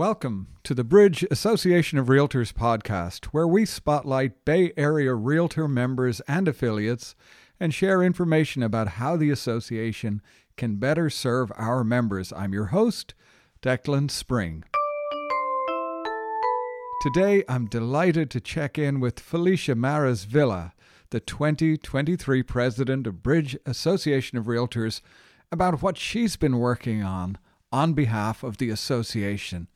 Welcome to the Bridge Association of Realtors podcast, where we spotlight Bay Area Realtor members and affiliates and share information about how the association can better serve our members. I'm your host, Declan Spring. Today, I'm delighted to check in with Felicia Mares-Villa, the 2023 president of Bridge Association of Realtors, about what she's been working on on behalf of the association.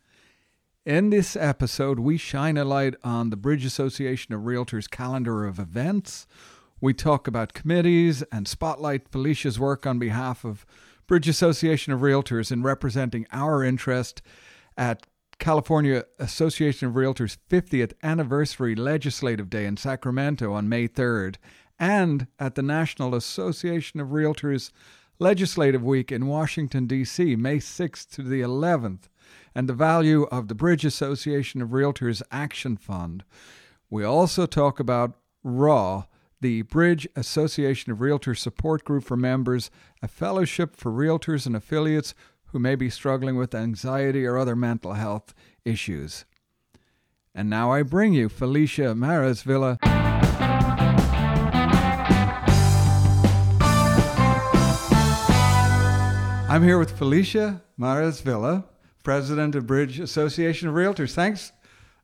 In this episode, we shine a light on the Bridge Association of Realtors calendar of events. We talk about committees and spotlight Felicia's work on behalf of Bridge Association of Realtors in representing our interest at California Association of Realtors 50th anniversary legislative day in Sacramento on May 3rd and at the National Association of Realtors Legislative Week in Washington, D.C., May 6th to the 11th and the value of the Bridge Association of Realtors Action Fund. We also talk about RAW, the Bridge Association of Realtors Support Group for Members, a fellowship for realtors and affiliates who may be struggling with anxiety or other mental health issues. And now I bring you Felicia Mares-Villa. I'm here with Felicia Mares-Villa, president of Bridge Association of Realtors. Thanks.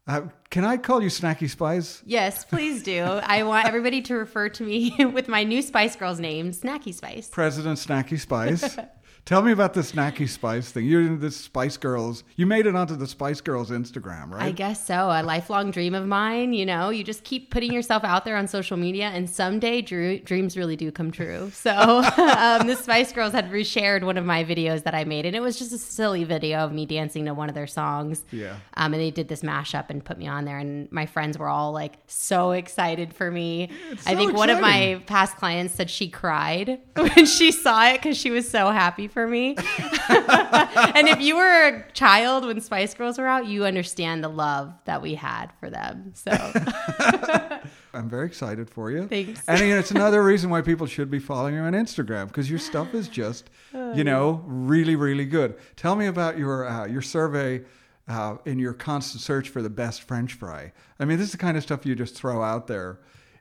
Uh, can I call you Snacky Spice? Yes, please do. I want everybody to refer to me with my new Spice Girls name, Snacky Spice. President Snacky Spice. Tell me about the snacky spice thing. You're in the Spice Girls. You made it onto the Spice Girls Instagram, right? I guess so. A lifelong dream of mine. You know, you just keep putting yourself out there on social media, and someday drew, dreams really do come true. So um, the Spice Girls had reshared one of my videos that I made, and it was just a silly video of me dancing to one of their songs. Yeah. Um, and they did this mashup and put me on there, and my friends were all like so excited for me. It's I so think one of my past clients said she cried when she saw it because she was so happy for me. and if you were a child when Spice Girls were out, you understand the love that we had for them. So I'm very excited for you. Thanks. And you know, it's another reason why people should be following you on Instagram because your stuff is just, Oh, you know, really, really good. Tell me about your uh, your survey uh, in your constant search for the best French fry. I mean, this is the kind of stuff you just throw out there,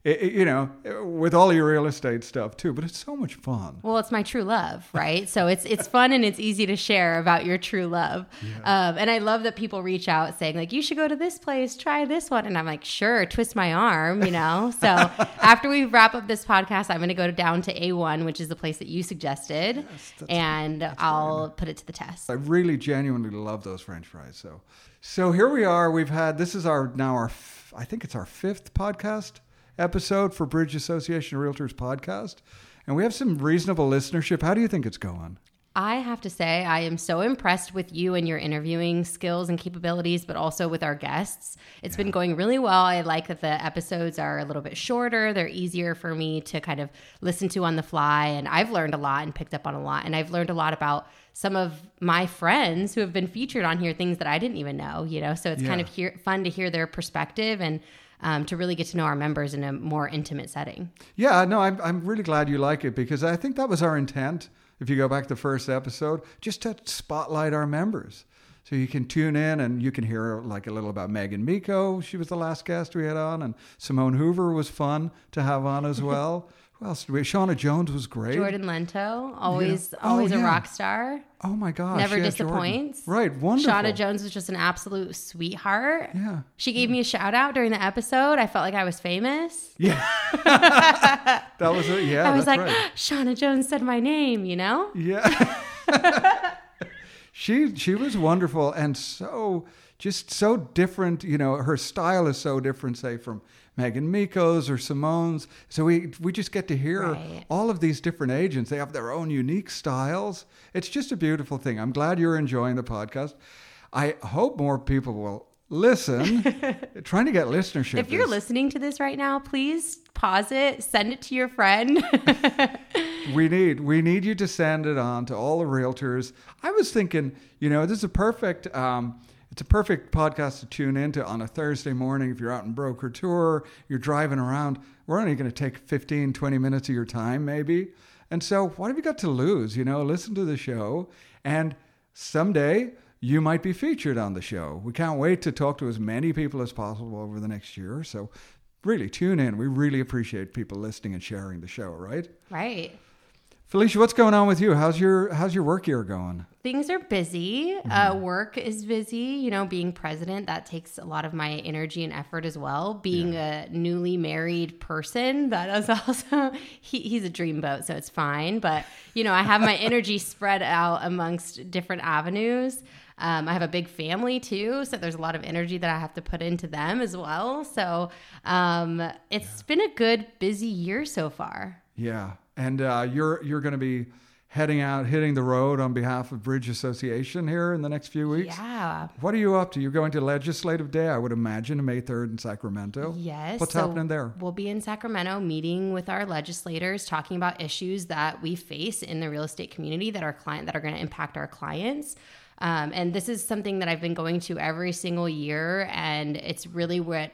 It- you know, with all your real estate stuff too. But it's so much fun. Well, it's my true love, right? So it's it's fun and it's easy to share about your true love. Um, and I love that people reach out saying like, "You should go to this place, try this one," and I'm like, "Sure, twist my arm," you know. So after we wrap up this podcast, I'm going to go down to A1, which is the place that you suggested, and I'll put it to the test. I really genuinely love those French fries. So, so here we are. We've had this is our now our I think it's our fifth podcast episode for Bridge Association Realtors podcast, and we have some reasonable listenership. How do you think it's going? I have to say, I am so impressed with you and your interviewing skills and capabilities, but also with our guests. It's been going really well. I like that the episodes are a little bit shorter. They're easier for me to kind of listen to on the fly. And I've learned a lot and picked up on a lot. And I've learned a lot about some of my friends who have been featured on here, things that I didn't even know, you know? So it's kind of hear, fun to hear their perspective and um, to really get to know our members in a more intimate setting. Yeah, no, I'm I'm really glad you like it because I think that was our intent. If you go back to the first episode, just to spotlight our members. So you can tune in and you can hear like a little about Megan Miko. She was the last guest we had on, and Simone Hoover was fun to have on as well. Who else? Did we? Shauna Jones was great. Jordan Lento, always, Oh, always a rock star. Oh my gosh! Never yeah, Jordan. disappoints. Right, wonderful. Shauna Jones was just an absolute sweetheart. Yeah. She gave me a shout out during the episode. I felt like I was famous. Yeah, that was it. Yeah, I was like, right. Shauna Jones said my name, you know? Yeah. she she was wonderful and so just so different. You know, her style is so different, say from Megan Miko's or Simone's. So we we just get to hear Right. all of these different agents. They have their own unique styles. It's just a beautiful thing. I'm glad you're enjoying the podcast. I hope more people will listen. trying to get listenership. If you're is- listening to this right now, please pause it, send it to your friend. we need we need you to send it on to all the realtors. I was thinking, you know, this is a perfect um, it's a perfect podcast to tune into on a Thursday morning if you're out in broker tour, you're driving around. We're only going to take 15, 20 minutes of your time maybe. And so what have you got to lose? You know, listen to the show and someday you might be featured on the show. We can't wait to talk to as many people as possible over the next year. So, really tune in. We really appreciate people listening and sharing the show, right? Right. Felicia, what's going on with you? How's your how's your work year going? Things are busy. Mm-hmm. Uh, work is busy. You know, being president that takes a lot of my energy and effort as well. Being a newly married person that is also he, he's a dreamboat, so it's fine. But you know, I have my energy spread out amongst different avenues. Um, I have a big family too, so there's a lot of energy that I have to put into them as well. So um, it's been a good, busy year so far. Yeah, and uh, you're you're going to be heading out, hitting the road on behalf of Bridge Association here in the next few weeks. Yeah. What are you up to? You're going to Legislative Day, I would imagine, May 3rd in Sacramento. Yes. What's so happening there? We'll be in Sacramento meeting with our legislators, talking about issues that we face in the real estate community that our client that are going to impact our clients. Um, and this is something that I've been going to every single year, and it's really what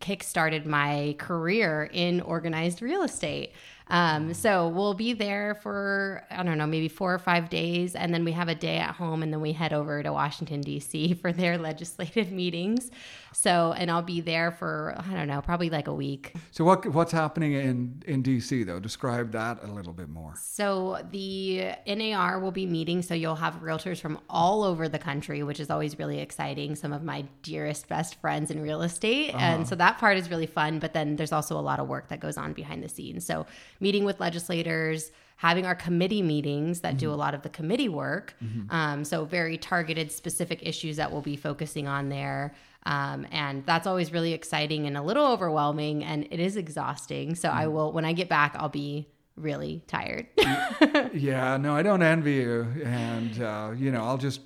kickstarted my career in organized real estate. Um, so we'll be there for I don't know maybe four or five days, and then we have a day at home, and then we head over to Washington D.C. for their legislative meetings. So and I'll be there for I don't know probably like a week. So what what's happening in in DC though? Describe that a little bit more. So the NAR will be meeting, so you'll have realtors from all over the country, which is always really exciting. Some of my dearest best friends in real estate, and so that part is really fun. But then there's also a lot of work that goes on behind the scenes. So meeting with legislators, having our committee meetings that do a lot of the committee work. Um, so very targeted, specific issues that we'll be focusing on there. Um, and that's always really exciting and a little overwhelming, and it is exhausting. So I will, when I get back, I'll be really tired. Yeah, no, I don't envy you, and uh, you know, I'll just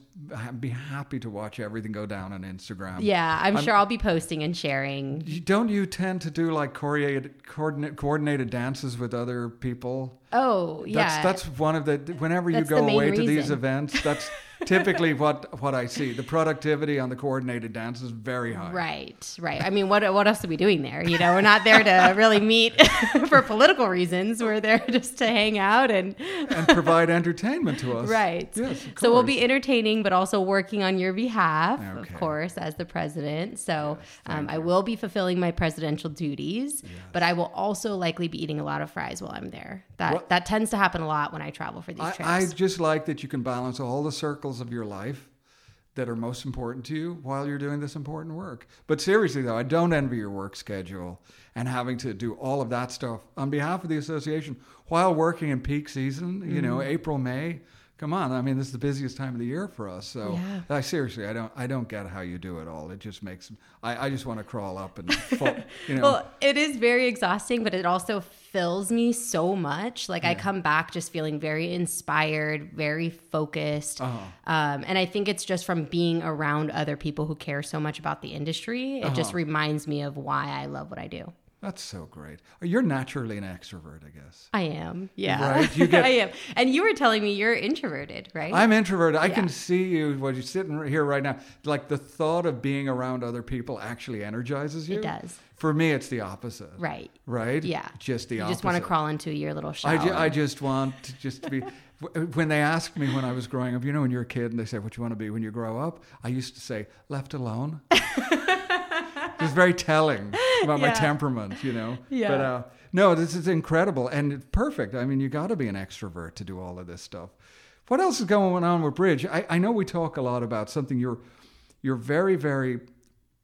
be happy to watch everything go down on Instagram. yeah, I'm, sure I'll be posting and sharing. Don't you tend to do like coordinated coordinate, coordinated dances with other people? Oh, That's yeah. that's one of the whenever you That's the go away to these events, that's typically what what I see. The productivity on the coordinated dance is very high. Right, right. I mean, what what else are we doing there? You know, we're not there to really meet for political reasons. We're there just to hang out and and provide entertainment to us. right. Yes. So we'll be entertaining, but also working on your behalf, Okay. of course, as the president. So um, I will be fulfilling my presidential duties, but I will also likely be eating a lot of fries while I'm there. That What- that tends to happen a lot when I travel for these I, trips. I just like that you can balance all the circles of your life that are most important to you while you're doing this important work. But seriously, though, I don't envy your work schedule and having to do all of that stuff on behalf of the association while working in peak season, you know, Mm-hmm. April, May. Come on, I mean, this is the busiest time of the year for us. So, Yeah. I seriously, I don't, I don't get how you do it all. It just makes, I, I just want to crawl up and, fall, you know. Well, it is very exhausting, but it also fills me so much. Like I come back just feeling very inspired, very focused. Uh-huh. Um, and I think it's just from being around other people who care so much about the industry. It Uh-huh. just reminds me of why I love what I do. That's so great. Oh, you're naturally an extrovert, I guess. I am. Yeah. Right, you get- I am. And you were telling me you're introverted, right? I'm introverted. I Yeah. can see you when you're sitting here right now. Like the thought of being around other people actually energizes you. It does. For me, it's the opposite. right. Right. Yeah. Just the you opposite. just want to crawl into your little I, ju- I just want to just to be. Uh, when they asked me when I was growing up, you know, when you're a kid and they say, "What you want to be when you grow up?" I used to say, "Left alone." it was very telling about my temperament, you know. Yeah. But uh, no, this is incredible and it's perfect. I mean, you got to be an extrovert to do all of this stuff. What else is going on with Bridge? I, I know we talk a lot about something you're you're very very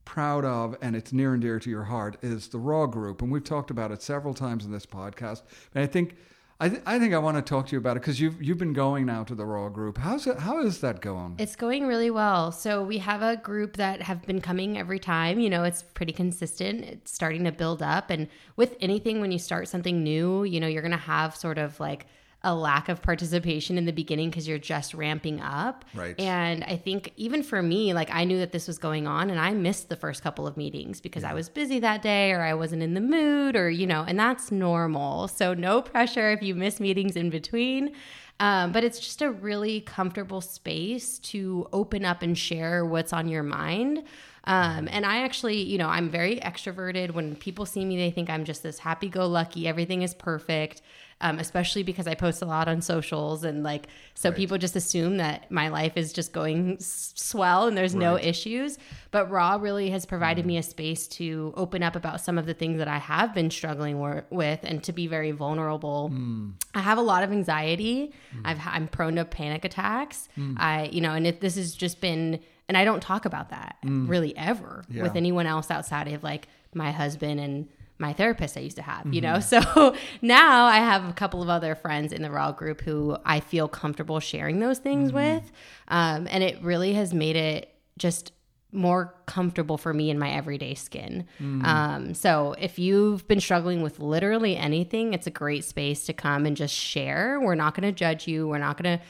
proud of and it's near and dear to your heart is the Raw Group, and we've talked about it several times in this podcast. And I think I, th- I think I want to talk to you about it because you've you've been going now to the Raw Group. How's it? How is that going? It's going really well. So we have a group that have been coming every time. You know, it's pretty consistent. It's starting to build up. And with anything, when you start something new, you know, you're to have sort of like a lack of participation in the beginning because you're just ramping up. Right. And I think even for me, like I knew that this was going on and I missed the first couple of meetings because I was busy that day or I wasn't in the mood or, you know, and that's normal. So no pressure if you miss meetings in between. Um, but it's just a really comfortable space to open up and share what's on your mind. Um, and I actually, you know, I'm very extroverted. When people see me, they think I'm just this happy go lucky, everything is perfect. um, especially because I post a lot on socials and like so Right. people just assume that my life is just going s- swell and there's no issues. But Raw really has provided Mm. me a space to open up about some of the things that I have been struggling wor- with and to be very vulnerable. Mm. I have a lot of anxiety. I've, I'm prone to panic attacks. Mm. I, you know, and it, this has just been, and I don't talk about that really ever Mm. Yeah. with anyone else outside of like my husband and my therapist I used to have, you know? Mm-hmm. So now I have a couple of other friends in the Raw group who I feel comfortable sharing those things Mm-hmm. with. Um, and it really has made it just more comfortable for me in my everyday skin. Mm. Um, so if you've been struggling with literally anything, it's a great space to come and just share. We're not going to judge you. We're not going to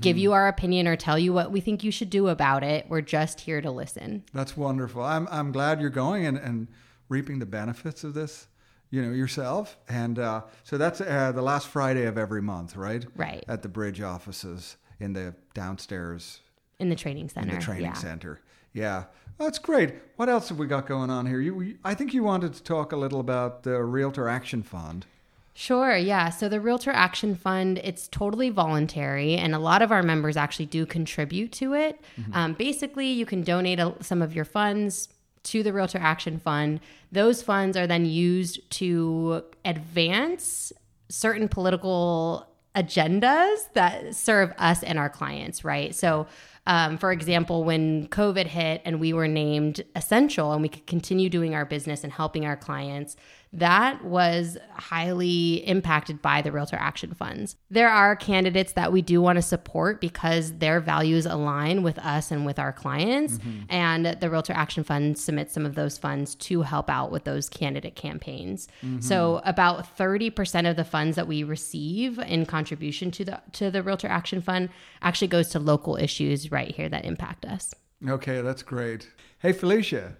give Mm-hmm. you our opinion or tell you what we think you should do about it. We're just here to listen. That's wonderful. I'm I'm glad you're going and, and reaping the benefits of this, you know, yourself. And uh, so that's uh, the last Friday of every month, right? Right. At the bridge offices in the downstairs In the training center. in the training yeah. center. Yeah, that's great. What else have we got going on here? You, you- I think you wanted to talk a little about the Realtor Action Fund. Sure, yeah. So the Realtor Action Fund, it's totally voluntary, and a lot of our members actually do contribute to it. Um, basically, you can donate a, some of your funds to the Realtor Action Fund. Those funds are then used to advance certain political agendas that serve us and our clients, right? So, um, for example, when COVID hit and we were named essential and we could continue doing our business and helping our clients, that was highly impacted by the Realtor Action Funds. There are candidates that we do want to support because their values align with us and with our clients. And the Realtor Action Fund submits some of those funds to help out with those candidate campaigns. So about 30% of the funds that we receive in contribution to the to the Realtor Action Fund actually goes to local issues right here that impact us. Okay, that's great. Hey, Felicia,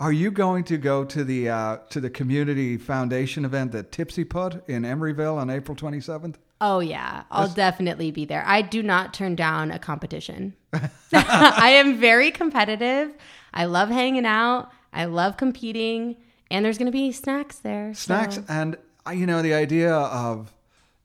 are you going to go to the uh, to the community foundation event at Tipsy Putt in Emeryville on April 27th? Oh yeah, I'll definitely be there. I do not turn down a competition. I am very competitive. I love hanging out. I love competing, and there's going to be snacks there. so- Snacks and uh, you know the idea of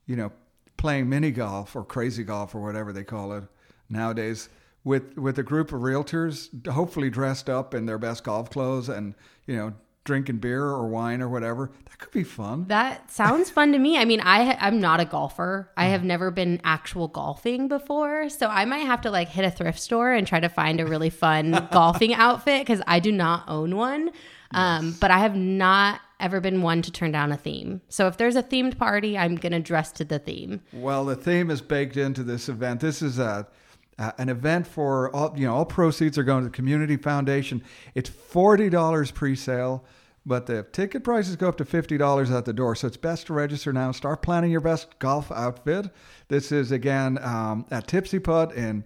you know playing mini golf or crazy golf or whatever they call it nowadays with with a group of realtors hopefully dressed up in their best golf clothes and you know drinking beer or wine or whatever that could be fun That sounds fun to me. I mean, I I'm not a golfer. I have never been actual golfing before, so I might have to like hit a thrift store and try to find a really fun golfing outfit because I do not own one. Um, but I have not ever been one to turn down a theme. So if there's a themed party, I'm gonna dress to the theme. Well, the theme is baked into this event. This is a, uh, an event for all, you know, all proceeds are going to the community foundation. It's $40 pre-sale, but the ticket prices go up to $50 at the door. So it's best to register now. Start planning your best golf outfit. This is again um, at Tipsy Putt in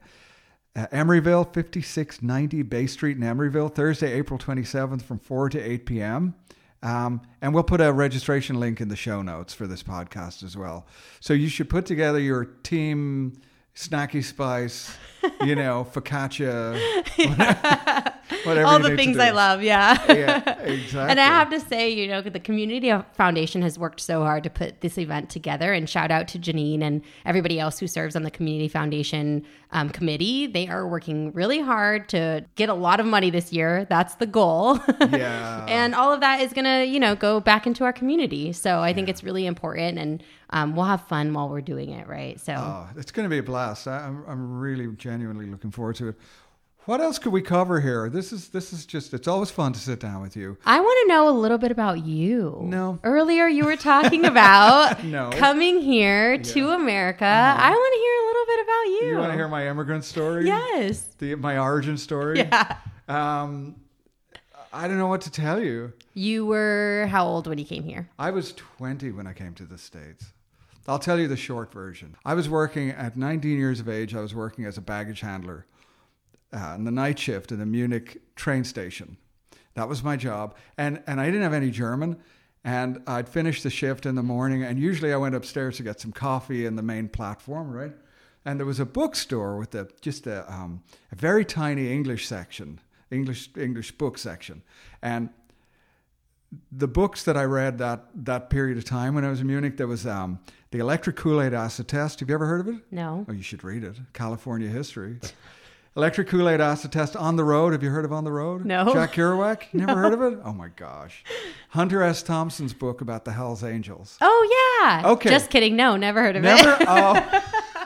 uh, Emeryville, 5690 Bay Street in Emeryville, Thursday, April 27th from 4 to 8 p.m. Um, and we'll put a registration link in the show notes for this podcast as well. So you should put together your team snacky spice, you know, focaccia, whatever. All the things. I love, yeah. Yeah, exactly. And I have to say, you know, the Community Foundation has worked so hard to put this event together. And shout out to Janine and everybody else who serves on the Community Foundation um, committee. They are working really hard to get a lot of money this year. That's the goal. Yeah. and all of that is going to, you know, go back into our community. So I think it's really important. And um, we'll have fun while we're doing it, right? So. Oh, it's going to be a blast. I, I'm, I'm really genuinely looking forward to it. What else could we cover here? This is this is just it's always fun to sit down with you. I want to know a little bit about you. No. Earlier, you were talking about No. Uh-huh. coming here to America. I want to hear a little bit about you. You want to hear my immigrant story? Yes. The my origin story? Yeah. Um, I don't know what to tell you. You were how old when you came here? I was 20 when I came to the States. I'll tell you the short version. I was working at 19 years of age, I was working as a baggage handler uh, in the night shift in the Munich train station. That was my job. And, and I didn't have any German. And I'd finish the shift in the morning. And usually I went upstairs to get some coffee in the main platform, right? And there was a bookstore with a, just a, um, a very tiny English section, English, English book section. And the books that I read that that period of time when I was in Munich, there was um, the electric Kool Aid acid test. Have you ever heard of it? No. Oh, you should read it. California history. Electric Kool Aid acid test on the road. Have you heard of On the Road? No. Jack Kerouac. Never heard of it? Oh my gosh. Hunter S. Thompson's book about the Hell's Angels. Oh yeah. Okay. Just kidding. No, never heard of Never. it.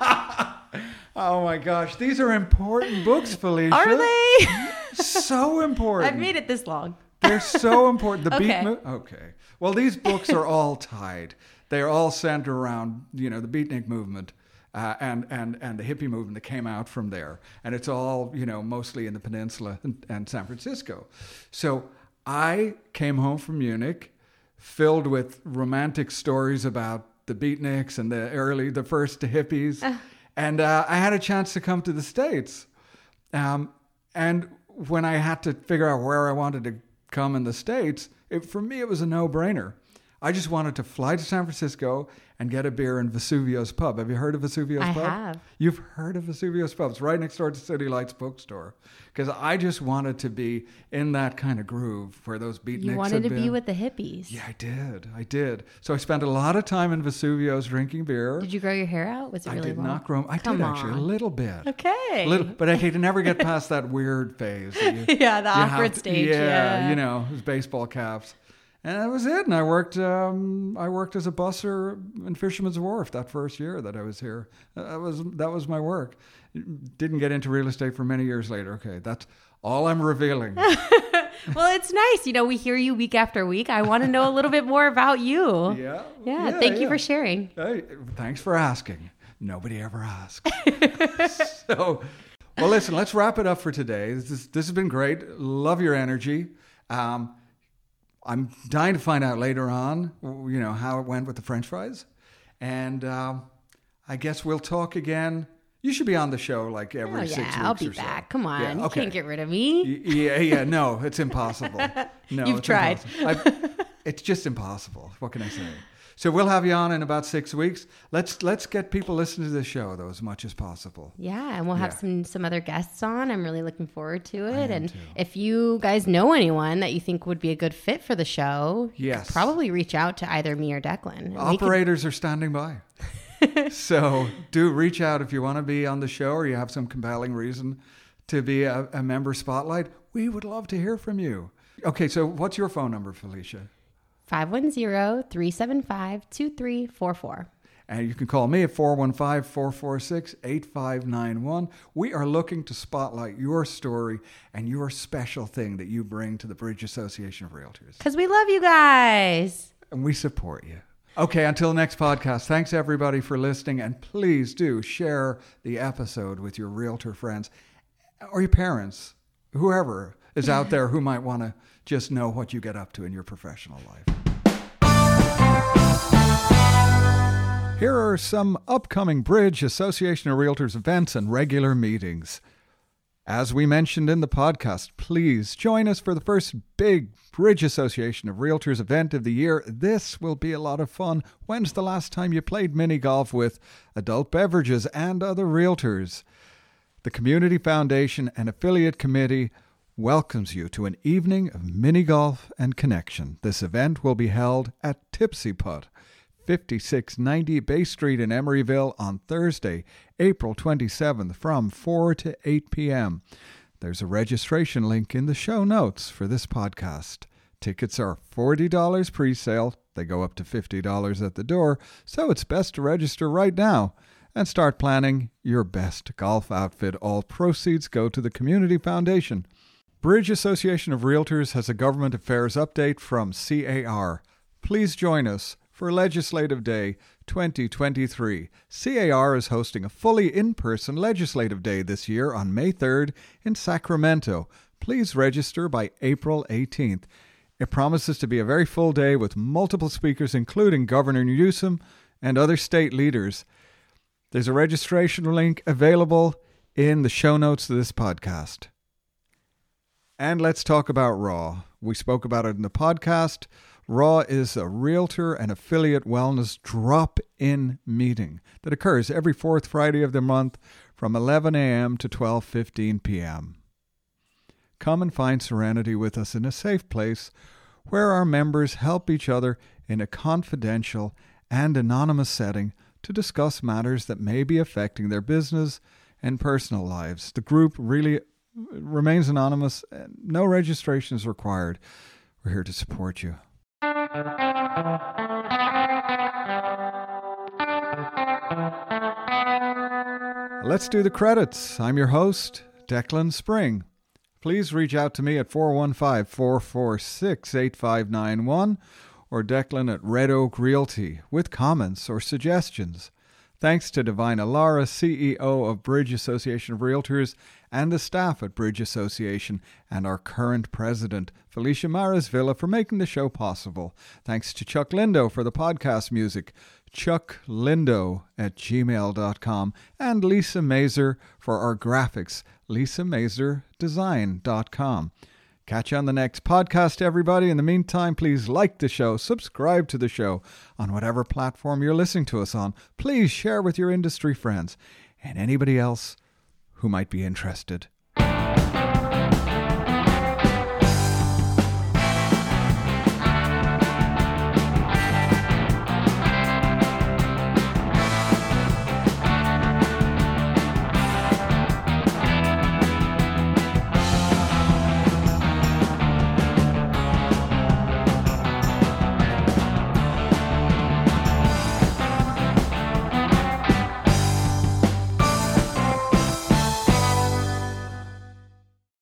Oh. oh my gosh. These are important books, Felicia. Are they? So important. I've made it this long. They're so important. The beat. Okay. Mo- okay. Well, these books are all tied. They're all centered around you know the beatnik movement. Uh, and, and, and the hippie movement that came out from there. And it's all, you know, mostly in the peninsula and, and San Francisco. So I came home from Munich filled with romantic stories about the beatniks and the early, the first hippies. and uh, I had a chance to come to the States. Um, and when I had to figure out where I wanted to come in the States, it, for me, it was a no brainer. I just wanted to fly to San Francisco and get a beer in Vesuvio's Pub. Have you heard of Vesuvio's I Pub? I have. You've heard of Vesuvio's Pub. It's right next door to City Lights bookstore. Because I just wanted to be in that kind of groove where those beatniks You wanted to been. be with the hippies. Yeah, I did. I did. So I spent a lot of time in Vesuvio's drinking beer. Did you grow your hair out? Was it I really did long? not grow. I Come did actually a little bit. Okay. A little, but I could never get past that weird phase. that you- yeah, the awkward to- stage. Yeah, Yeah, you know, it was baseball caps, and that was it. And I worked. Um, I worked as a busser in Fisherman's Wharf that first year that I was here. That was that was my work. Didn't get into real estate for many years later. Okay, that's all I'm revealing. Well, it's nice. You know, we hear you week after week. I want to know a little bit more about you. yeah. Yeah, thank you for sharing. Hey, thanks for asking. Nobody ever asked. so, well, listen, let's wrap it up for today. This, is, this has been great. Love your energy. Um, I'm dying to find out later on, you know, how it went with the French fries, and um, I guess we'll talk again. You should be on the show like every Oh six yeah, weeks I'll be or so. back. Come on, Yeah, you can't get rid of me. Y- Yeah, yeah, no, it's impossible. No, You've tried. it's just impossible. What can I say? So we'll have you on in about six weeks. Let's let's get people listening to the show though as much as possible. Yeah, and we'll have Yeah. some some other guests on. I'm really looking forward to it. And too. if you guys know anyone that you think would be a good fit for the show, you Yes. probably reach out to either me or Declan. And we could- Operators are standing by. so do reach out if you want to be on the show or you have some compelling reason to be a, a member spotlight. We would love to hear from you. Okay, so what's your phone number, Felicia? 510-375-2344. And you can call me at 415 446 8591. We are looking to spotlight your story and your special thing that you bring to the Bridge Association of Realtors. Because we love you guys. And we support you. Okay, until next podcast, thanks everybody for listening. And please do share the episode with your realtor friends or your parents, whoever is out there who might want to just know what you get up to in your professional life. Here are some upcoming Bridge Association of Realtors events and regular meetings. As we mentioned in the podcast, please join us for the first big Bridge Association of Realtors event of the year. This will be a lot of fun. When's the last time you played mini golf with adult beverages and other realtors? The Community Foundation and Affiliate Committee welcomes you to an evening of mini golf and connection. This event will be held at Tipsy Putt, 5690 Bay Street in Emeryville on Thursday, April 27th from 4 to 8 p.m. There's a registration link in the show notes for this podcast. Tickets are $40 pre sale, they go up to $50 at the door, so it's best to register right now and start planning your best golf outfit. All proceeds go to the Community Foundation. Bridge Association of Realtors has a government affairs update from CAR. Please join us for Legislative Day 2023. CAR is hosting a fully in person Legislative Day this year on May 3rd in Sacramento. Please register by April 18th. It promises to be a very full day with multiple speakers, including Governor Newsom and other state leaders. There's a registration link available in the show notes of this podcast. And let's talk about Raw. We spoke about it in the podcast. Raw is a realtor and affiliate wellness drop in meeting that occurs every fourth Friday of the month from 11 a.m. to 12:15 p.m. Come and find serenity with us in a safe place where our members help each other in a confidential and anonymous setting to discuss matters that may be affecting their business and personal lives. The group really remains anonymous, no registration is required. We're here to support you. Let's do the credits. I'm your host, Declan Spring. Please reach out to me at 415 446 8591 or Declan at Red Oak Realty with comments or suggestions. Thanks to Divina Lara, CEO of Bridge Association of Realtors, and the staff at Bridge Association, and our current president, Felicia Mares-Villa, for making the show possible. Thanks to Chuck Lindo for the podcast music chucklindo at gmail.com, and Lisa Mazer for our graphics, lisamazerdesign.com. Catch you on the next podcast, everybody. In the meantime, please like the show, subscribe to the show on whatever platform you're listening to us on. Please share with your industry friends and anybody else who might be interested.